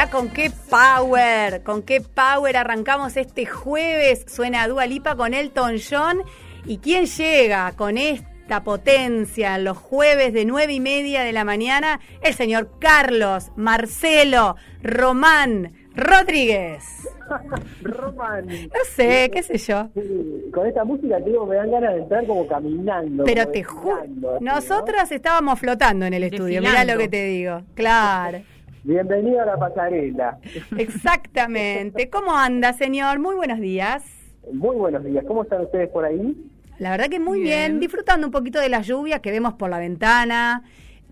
mirá con qué power, con qué power arrancamos este jueves. Suena Dua Lipa con Elton John. ¿Y quién llega con esta potencia los jueves de nueve y media de la mañana? El señor Carlos Marcelo Román Rodríguez. Román. No sé, qué sé yo. Sí, con esta música, te digo, me dan ganas de entrar como caminando. Pero como te juro, desfilando, así, ¿no? nosotros estábamos flotando en el estudio, mirá lo que te digo. Claro. Bienvenido a la pasarela. Exactamente. ¿Cómo anda, señor? Muy buenos días. Muy buenos días. ¿Cómo están ustedes por ahí? La verdad que muy bien. Bien. disfrutando un poquito de la lluvia que vemos por la ventana.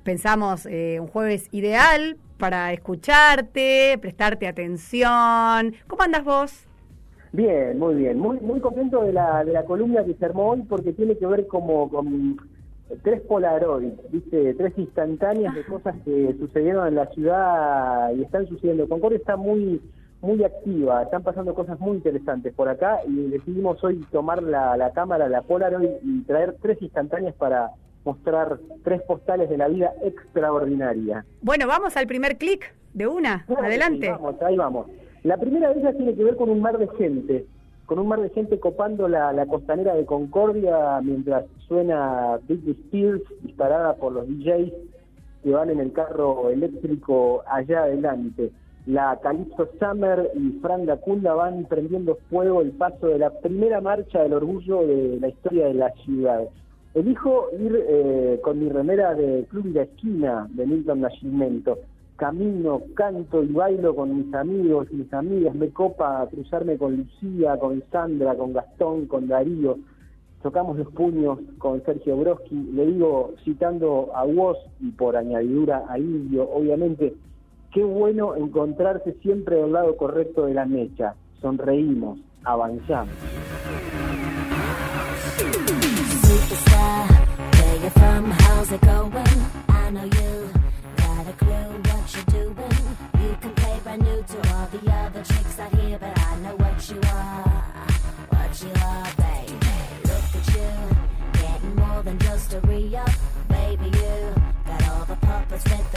Pensamos eh, un jueves ideal para escucharte, prestarte atención. ¿Cómo andas vos? Bien, muy bien. Muy muy contento de la, de la columna que se armó hoy porque tiene que ver como con tres polaroids, ¿viste? Tres instantáneas de cosas que sucedieron en la ciudad y están sucediendo. Concordia está muy muy activa, están pasando cosas muy interesantes por acá y decidimos hoy tomar la, la cámara, la Polaroid y traer tres instantáneas para mostrar tres postales de la vida extraordinaria. Bueno, vamos al primer clic de una. Adelante. sí, vamos, ahí vamos. La primera de ellas tiene que ver con un mar de gente, con un mar de gente copando la, costanera de Concordia mientras suena Britney Spears disparada por los DJs que van en el carro eléctrico allá adelante. La Calypso Summer y Fran Dacunda van prendiendo fuego el paso de la primera marcha del orgullo de la historia de la ciudad. Elijo ir eh, con mi remera de Club y la Esquina de Milton Nascimento. Camino, canto y bailo con mis amigos mis amigas. Me copa cruzarme con Lucía, con Sandra, con Gastón, con Darío. Tocamos los puños con Sergio Broski. Le digo, citando a vos y por añadidura a Indio, obviamente, qué bueno encontrarse siempre del lado correcto de la mecha. Sonreímos, avanzamos. All the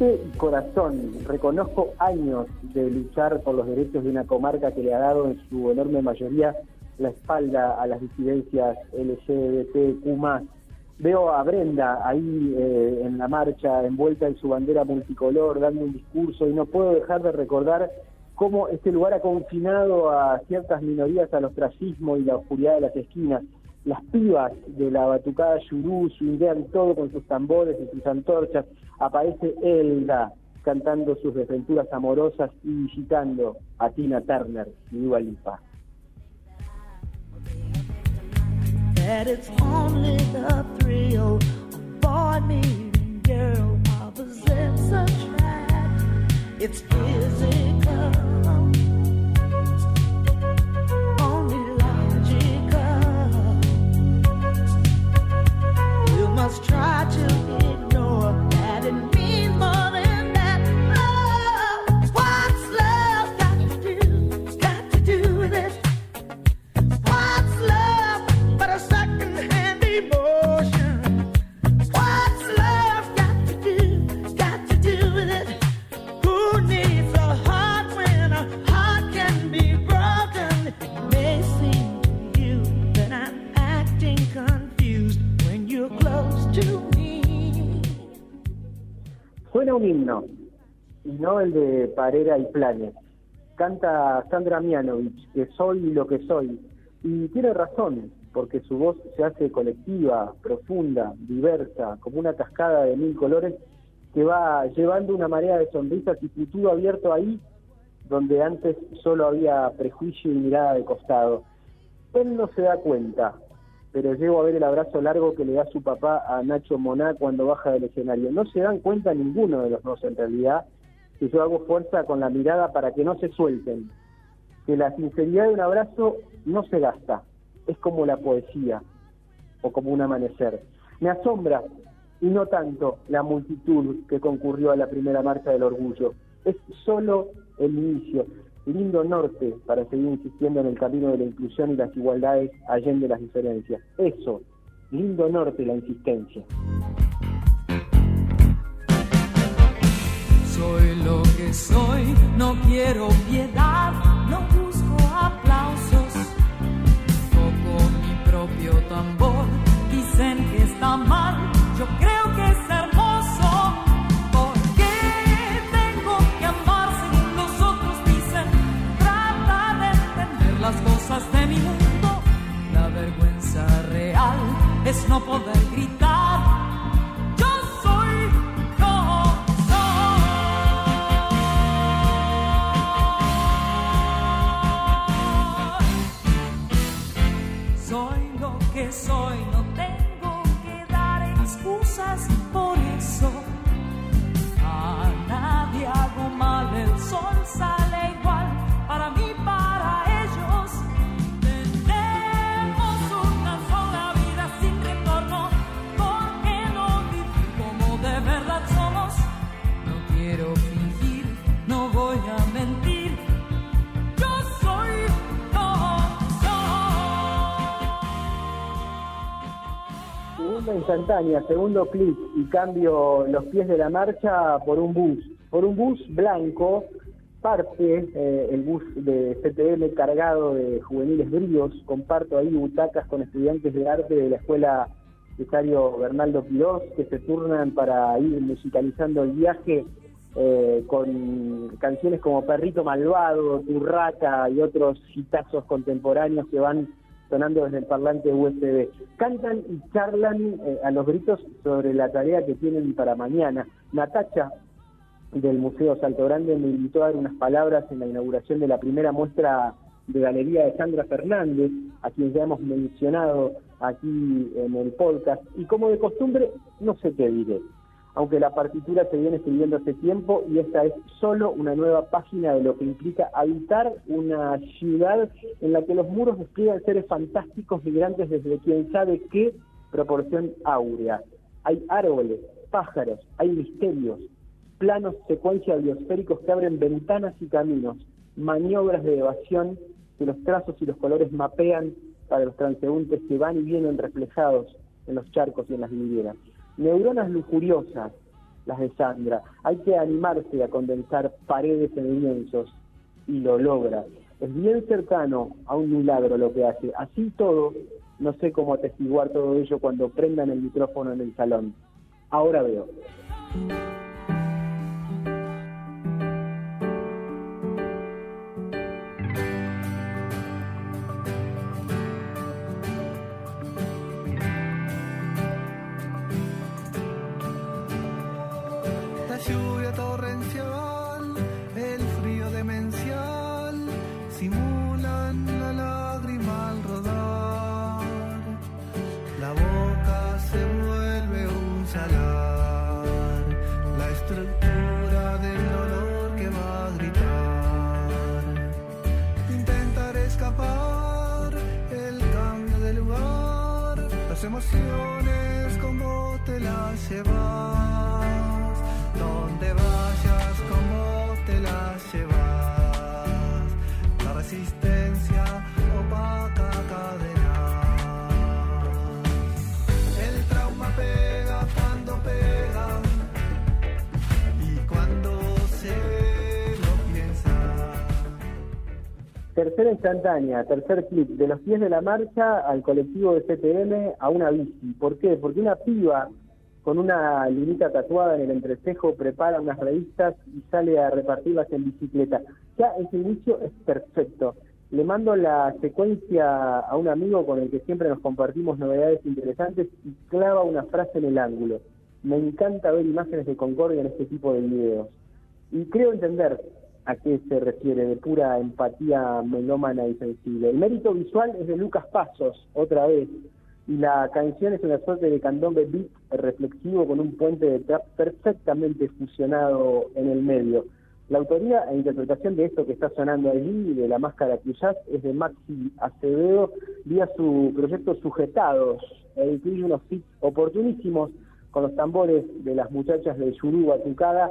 y corazón. Reconozco años de luchar por los derechos de una comarca que le ha dado en su enorme mayoría la espalda a las disidencias LGBTQ+. Veo a Brenda ahí eh, en la marcha, envuelta en su bandera multicolor, dando un discurso, y no puedo dejar de recordar cómo este lugar ha confinado a ciertas minorías al ostracismo y la oscuridad de las esquinas. Las pibas de la batucada yurú swinguean todo con sus tambores y sus antorchas. Aparece Elda cantando sus desventuras amorosas y visitando a Tina Turner y Dua. It's physical, tried to himno, y no el de Parera y Planes. Canta Sandra Mianovich, que soy lo que soy. Y tiene razón, porque su voz se hace colectiva, profunda, diversa, como una cascada de mil colores que va llevando una marea de sonrisas y futuro abierto ahí donde antes solo había prejuicio y mirada de costado. Él no se da cuenta, pero llego a ver el abrazo largo que le da su papá a Nacho Moná cuando baja del escenario. No se dan cuenta ninguno de los dos en realidad que yo hago fuerza con la mirada para que no se suelten, que la sinceridad de un abrazo no se gasta, es como la poesía o como un amanecer. Me asombra, y no tanto, la multitud que concurrió a la primera marcha del orgullo. Es solo el inicio. Lindo norte para seguir insistiendo en el camino de la inclusión y las igualdades allende las diferencias. Eso, lindo norte la insistencia. Soy lo que soy, no quiero piedad, no busco aplausos. Toco mi propio tambor, dicen que está mal, es no poder instantánea, segundo clic y cambio los pies de la marcha por un bus, por un bus blanco, parte eh, el bus de CTM cargado de juveniles bríos, comparto ahí butacas con estudiantes de arte de la escuela Cesario Bernaldo Quirós que se turnan para ir musicalizando el viaje eh, con canciones como Perrito Malvado, Turraca y otros hitazos contemporáneos que van sonando desde el parlante USB. Cantan y charlan eh, a los gritos sobre la tarea que tienen para mañana. Natacha del Museo Salto Grande me invitó a dar unas palabras en la inauguración de la primera muestra de galería de Sandra Fernández, a quien ya hemos mencionado aquí en el podcast, y como de costumbre, no sé qué diré, aunque la partitura se viene escribiendo hace tiempo y esta es solo una nueva página de lo que implica habitar una ciudad en la que los muros despliegan seres fantásticos migrantes desde quién sabe qué proporción áurea. Hay árboles, pájaros, hay misterios, planos, secuencia biosféricos que abren ventanas y caminos, maniobras de evasión que los trazos y los colores mapean para los transeúntes que van y vienen reflejados en los charcos y en las vidrieras. Neuronas lujuriosas, las de Sandra. Hay que animarse a condensar paredes en lienzos y lo logra. Es bien cercano a un milagro lo que hace. Así todo, no sé cómo atestiguar todo ello cuando prendan el micrófono en el salón. Ahora veo. Emociones como te las llevas. Tercera instantánea, tercer clip, de los pies de la marcha al colectivo de CTM a una bici. ¿Por qué? Porque una piba con una linita tatuada en el entrecejo prepara unas revistas y sale a repartirlas en bicicleta. Ya ese inicio es perfecto. Le mando la secuencia a un amigo con el que siempre nos compartimos novedades interesantes y clava una frase en el ángulo. Me encanta ver imágenes de Concordia en este tipo de videos. Y creo entender a qué se refiere, de pura empatía melómana y sensible. El mérito visual es de Lucas Pasos, otra vez, y la canción es una suerte de candombe beat reflexivo con un puente de trap perfectamente fusionado en el medio. La autoría e interpretación de esto que está sonando allí, de la máscara cruzás, es de Maxi Acevedo vía su proyecto Sujetados, e incluye unos hits oportunísimos con los tambores de las muchachas de Yurú Batucada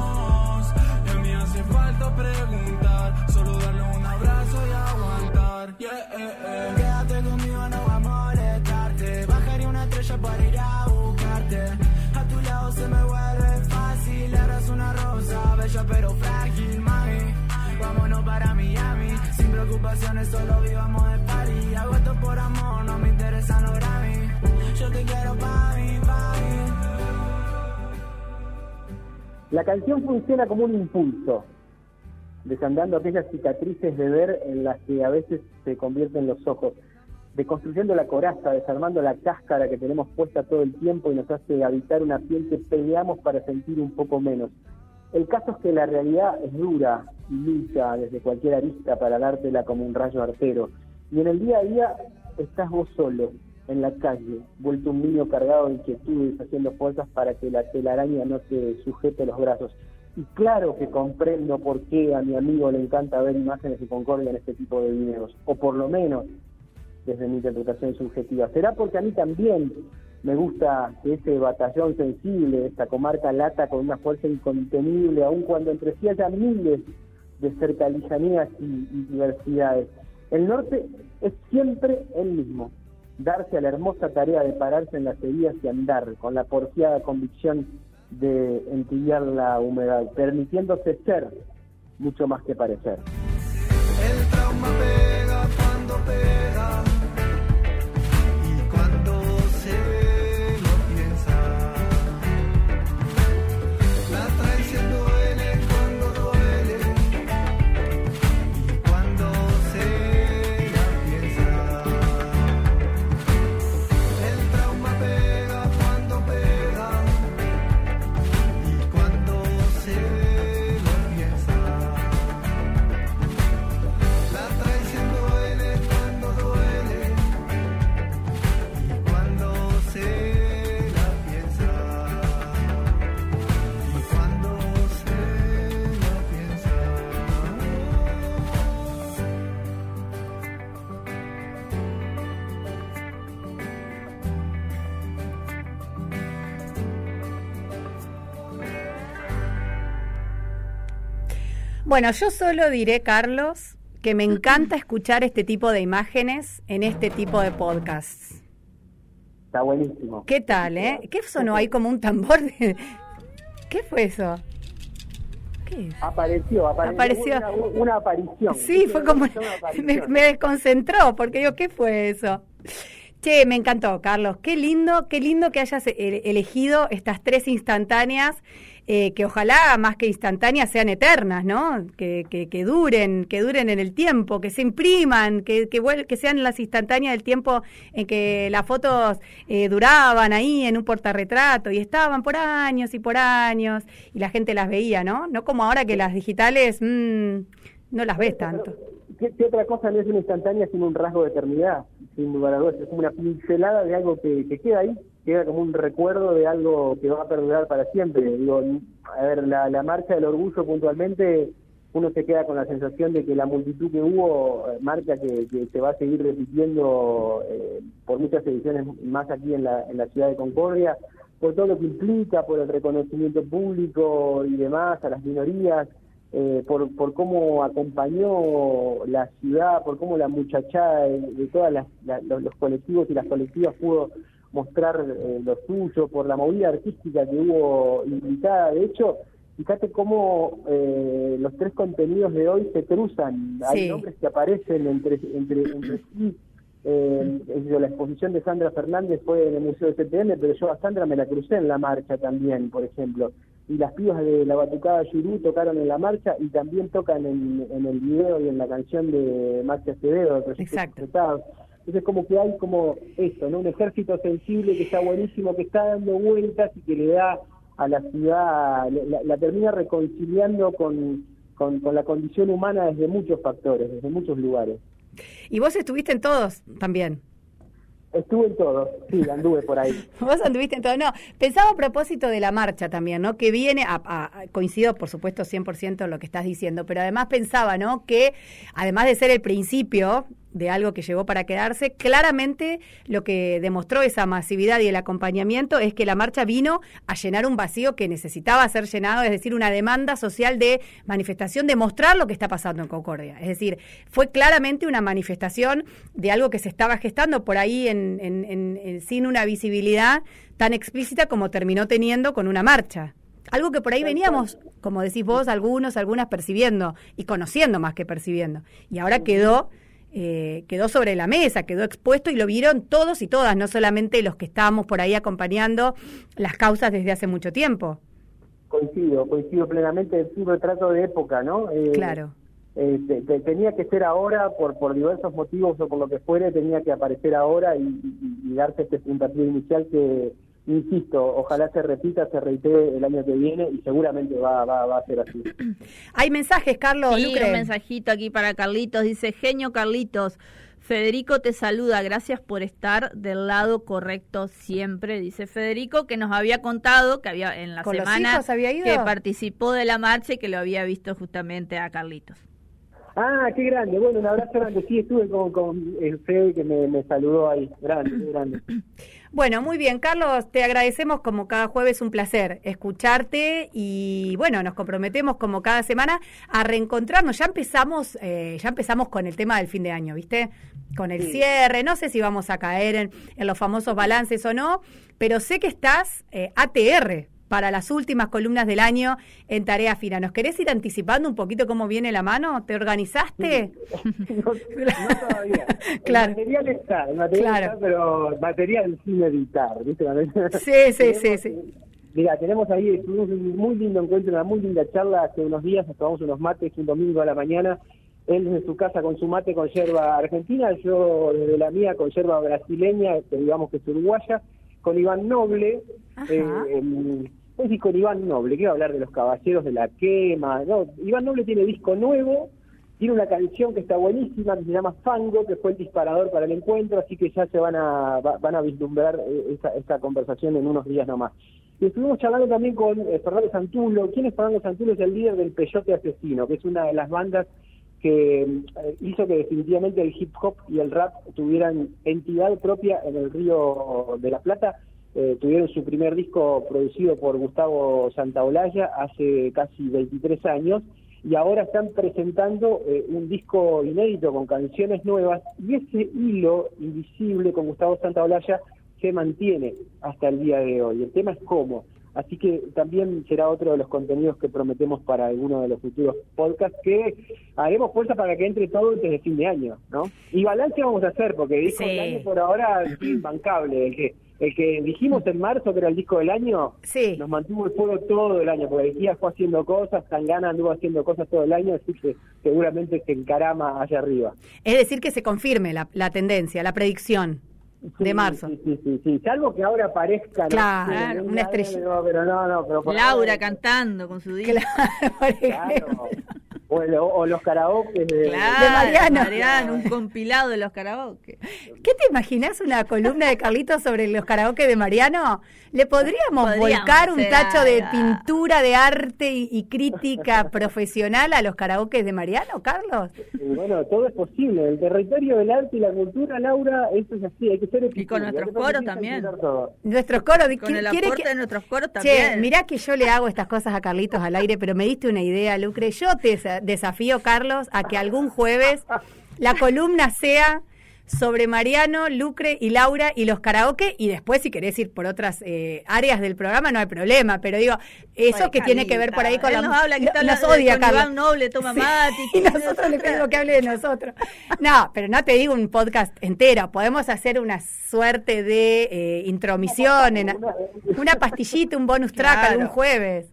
Falta preguntar, solo darle un abrazo y aguantar. Yeah, eh, eh. Quédate conmigo, no va a molestarte. Bajaré una estrella para ir a buscarte. A tu lado se me vuelve fácil. Eres una rosa, bella pero frágil, mami. Vámonos para Miami. Sin preocupaciones, solo vivamos de party. Hago esto por amor, no me interesan los Grammy. Yo te quiero para mí, pa' mí. La canción funciona como un impulso, desandando aquellas cicatrices de ver en las que a veces se convierten los ojos, deconstruyendo la coraza, desarmando la cáscara que tenemos puesta todo el tiempo y nos hace habitar una piel que peleamos para sentir un poco menos. El caso es que la realidad es dura y lucha desde cualquier arista para dártela como un rayo artero. Y en el día a día estás vos solo, en la calle, vuelto un niño cargado de inquietudes, haciendo fuerzas para que la telaraña no te sujete los brazos. Y claro que comprendo por qué a mi amigo le encanta ver imágenes de Concordia en este tipo de videos, o por lo menos desde mi interpretación subjetiva. Será porque a mí también me gusta que ese batallón sensible, esta comarca lata con una fuerza incontenible, aun cuando entre sí haya miles de cercanías y, y diversidades. El norte es siempre el mismo, darse a la hermosa tarea de pararse en las heridas y andar, con la porfiada convicción de entibiar la humedad, permitiéndose ser mucho más que parecer. Bueno, yo solo diré, Carlos, que me encanta escuchar este tipo de imágenes en este tipo de podcasts. Está buenísimo. ¿Qué tal, eh? ¿Qué sonó ahí como un tambor? de- ¿Qué fue eso? ¿Qué es? Apareció, apareció. Apareció. Una, una aparición. Sí, fue como... Me, me desconcentró, porque digo, ¿qué fue eso? Che, me encantó, Carlos. Qué lindo, qué lindo que hayas e- elegido estas tres instantáneas, eh, que ojalá más que instantáneas sean eternas, ¿no? Que, que, que duren, que duren en el tiempo, que se impriman, que, que, que sean las instantáneas del tiempo en que las fotos eh, duraban ahí en un portarretrato y estaban por años y por años y la gente las veía, ¿no? No como ahora que las digitales mm, no las ves tanto. ¿Qué, otra cosa no es una instantánea sino un rasgo de eternidad? Sin lugar a dudas, es como una pincelada de algo que, que queda ahí, queda como un recuerdo de algo que va a perdurar para siempre. Digo, a ver, la, la marcha del orgullo puntualmente, uno se queda con la sensación de que la multitud que hubo eh, marca que, que se va a seguir repitiendo eh, por muchas ediciones más aquí en la, en la ciudad de Concordia, por todo lo que implica, por el reconocimiento público y demás a las minorías eh, por, por cómo acompañó la ciudad, por cómo la muchachada de, de todos los, los colectivos y las colectivas pudo mostrar eh, lo suyo, por la movida artística que hubo invitada. De hecho, fíjate cómo eh, los tres contenidos de hoy se cruzan. Hay nombres que aparecen entre, entre, entre sí Eh, la exposición de Sandra Fernández fue en el Museo de CTM, pero yo a Sandra me la crucé en la marcha también, por ejemplo. Y las pibas de la Batucada Yurú tocaron en la marcha y también tocan en, en el video y en la canción de Maxi Acevedo, Exacto. Entonces como que hay como esto, ¿no? Un ejército sensible que está buenísimo, que está dando vueltas y que le da a la ciudad, la, la- la termina reconciliando con, con, con la condición humana desde muchos factores, desde muchos lugares. Y vos estuviste en todos también. Estuve en todo, sí, anduve por ahí. Vos anduviste en todo. No, pensaba a propósito de la marcha también, ¿no? Que viene, a, a- coincido por supuesto 100% en lo que estás diciendo, pero además pensaba, ¿no? Que además de ser el principio de algo que llegó para quedarse, claramente lo que demostró esa masividad y el acompañamiento es que la marcha vino a llenar un vacío que necesitaba ser llenado, es decir, una demanda social de manifestación, de mostrar lo que está pasando en Concordia. Es decir, fue claramente una manifestación de algo que se estaba gestando por ahí en, en- en- en- sin una visibilidad tan explícita como terminó teniendo con una marcha. Algo que por ahí veníamos, como decís vos, algunos, algunas percibiendo y conociendo más que percibiendo. Y ahora quedó, eh, quedó sobre la mesa, quedó expuesto y lo vieron todos y todas, no solamente los que estábamos por ahí acompañando las causas desde hace mucho tiempo. Coincido, coincido plenamente, es un retrato de época, ¿no? Eh, Claro. eh, te- te- tenía que ser ahora, por, por diversos motivos o por lo que fuere, tenía que aparecer ahora y, y- y darse este puntapié inicial que, insisto, ojalá se repita, se reitere el año que viene y seguramente va, va, va a ser así. Hay mensajes, Carlos, Sí, Lucre. un mensajito aquí para Carlitos. Dice, genio Carlitos, Federico te saluda, gracias por estar del lado correcto siempre, dice Federico, que nos había contado que había en la ¿Con los semana hijos había ido? que participó de la marcha y que lo había visto justamente a Carlitos. Ah, qué grande, bueno, un abrazo grande, sí, estuve con, con el Fede que me, me saludó ahí, grande, qué grande. Bueno, muy bien, Carlos, te agradecemos como cada jueves, un placer escucharte y bueno, nos comprometemos como cada semana a reencontrarnos. Ya empezamos, eh, ya empezamos con el tema del fin de año, ¿viste? Con el cierre, no sé si vamos a caer en, en los famosos balances o no, pero sé que estás eh, ATR para las últimas columnas del año en Tarea Fina. ¿Nos querés ir anticipando un poquito cómo viene la mano? ¿Te organizaste? no, no todavía. Claro. El material está, el material Claro. está, pero material sin editar, ¿viste? Sí, sí, sí, sí. Mira, tenemos ahí, tuvimos un muy lindo encuentro, una muy linda charla hace unos días, nos tomamos unos mates un domingo a la mañana, él desde su casa con su mate con yerba argentina, yo desde la mía con yerba brasileña, que digamos que es uruguaya, con Iván Noble, eh, es decir, con Iván Noble, quiero hablar de los caballeros de la quema, no, Iván Noble tiene disco nuevo, tiene una canción que está buenísima, que se llama Fango, que fue el disparador para el encuentro, así que ya se van a, va- van a vislumbrar eh, esa, esa conversación en unos días nomás. Y estuvimos charlando también con eh, Fernando Santulo. ¿Quién es Fernando Santulo? Es el líder del Peyote Asesino, que es una de las bandas que eh, hizo que definitivamente el hip hop y el rap tuvieran entidad propia en el Río de la Plata. Eh, tuvieron su primer disco producido por Gustavo Santaolalla hace casi 23 años y ahora están presentando eh, un disco inédito con canciones nuevas y ese hilo invisible con Gustavo Santaolalla se mantiene hasta el día de hoy. El tema es cómo. Así que también será otro de los contenidos que prometemos para alguno de los futuros podcasts que haremos fuerza para que entre todo antes de fin de año, ¿no? Y balance vamos a hacer, porque disco Sí. por ahora es imbancable. Que, el que dijimos en marzo que era el disco del año, Sí. nos mantuvo el fuego todo el año, porque el día fue haciendo cosas, Tangana anduvo haciendo cosas todo el año, así que seguramente se encarama allá arriba. Es decir, que se confirme la, la tendencia, la predicción de marzo. Sí, sí, sí, sí. Salvo que ahora aparezca. no Claro, sé, una una estrella. No, pero no, no, pero Laura ahora- cantando con su disco. Claro, por Claro. O, el- o los karaoke de, Claro, De Mariano. Mariano, un compilado de los karaoke. ¿Qué te imaginas una columna de Carlitos sobre los karaoke de Mariano? ¿Le podríamos, Podríamos volcar un tacho de pintura, de arte y, y crítica profesional a los karaoke de Mariano, Carlos? Bueno, todo es posible. El territorio del arte y la cultura, Laura, eso es así. Hay que ser Y con nuestros coros también. Nuestros coros. Con ¿qui- el aporte que- de nuestros coros Che, mirá que yo le hago estas cosas a Carlitos al aire, pero me diste una idea, Lucre. Yo te desafío, Carlos, a que algún jueves la columna sea sobre Mariano, Lucre y Laura y los karaoke y después si querés ir por otras eh, áreas del programa no hay problema, pero digo, eso que tiene que ver por ahí con la... nos habla que está nos odia, con. Iván Noble, toma Sí. mate. Y nosotros le pedimos que hable de nosotros. No, pero no te digo un podcast entero. Podemos hacer una suerte de eh, intromisión, en, una pastillita, un bonus track Claro. algún jueves.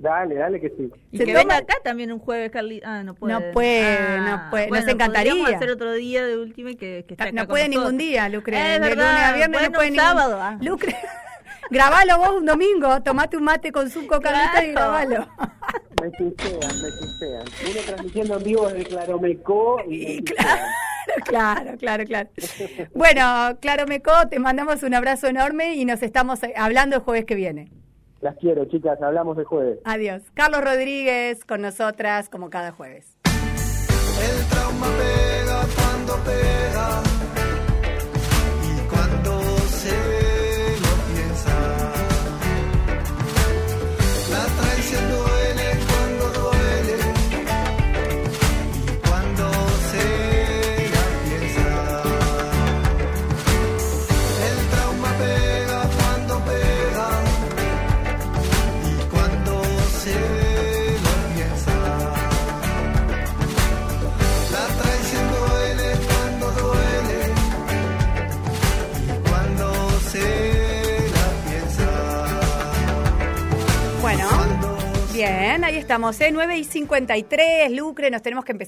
Dale, dale que sí. Y Se que venga acá también un jueves, Carly. Ah, no puede. No puede, Ah, no puede. Nos bueno, encantaría. podríamos hacer otro día de última y que, que esté acá No con puede ningún nosotros. día, Lucre. Es de verdad, lunes a viernes bueno, no puede un ningún sábado, ah. Lucre, grabalo vos un domingo, tomate un mate con suco Carlita y Claro. grabalo. Me chistean, me chistean. Vine transmitiendo en vivo desde Claromecó y, Y claro, claro, claro, claro. Bueno, Claro Meco, te mandamos un abrazo enorme y nos estamos eh, hablando el jueves que viene. Las quiero, chicas. Hablamos el jueves. Adiós. Carlos Rodríguez con nosotras como cada jueves. El trauma pega cuando pega estamos, ¿eh? 9 y 53, Lucre, nos tenemos que empezar.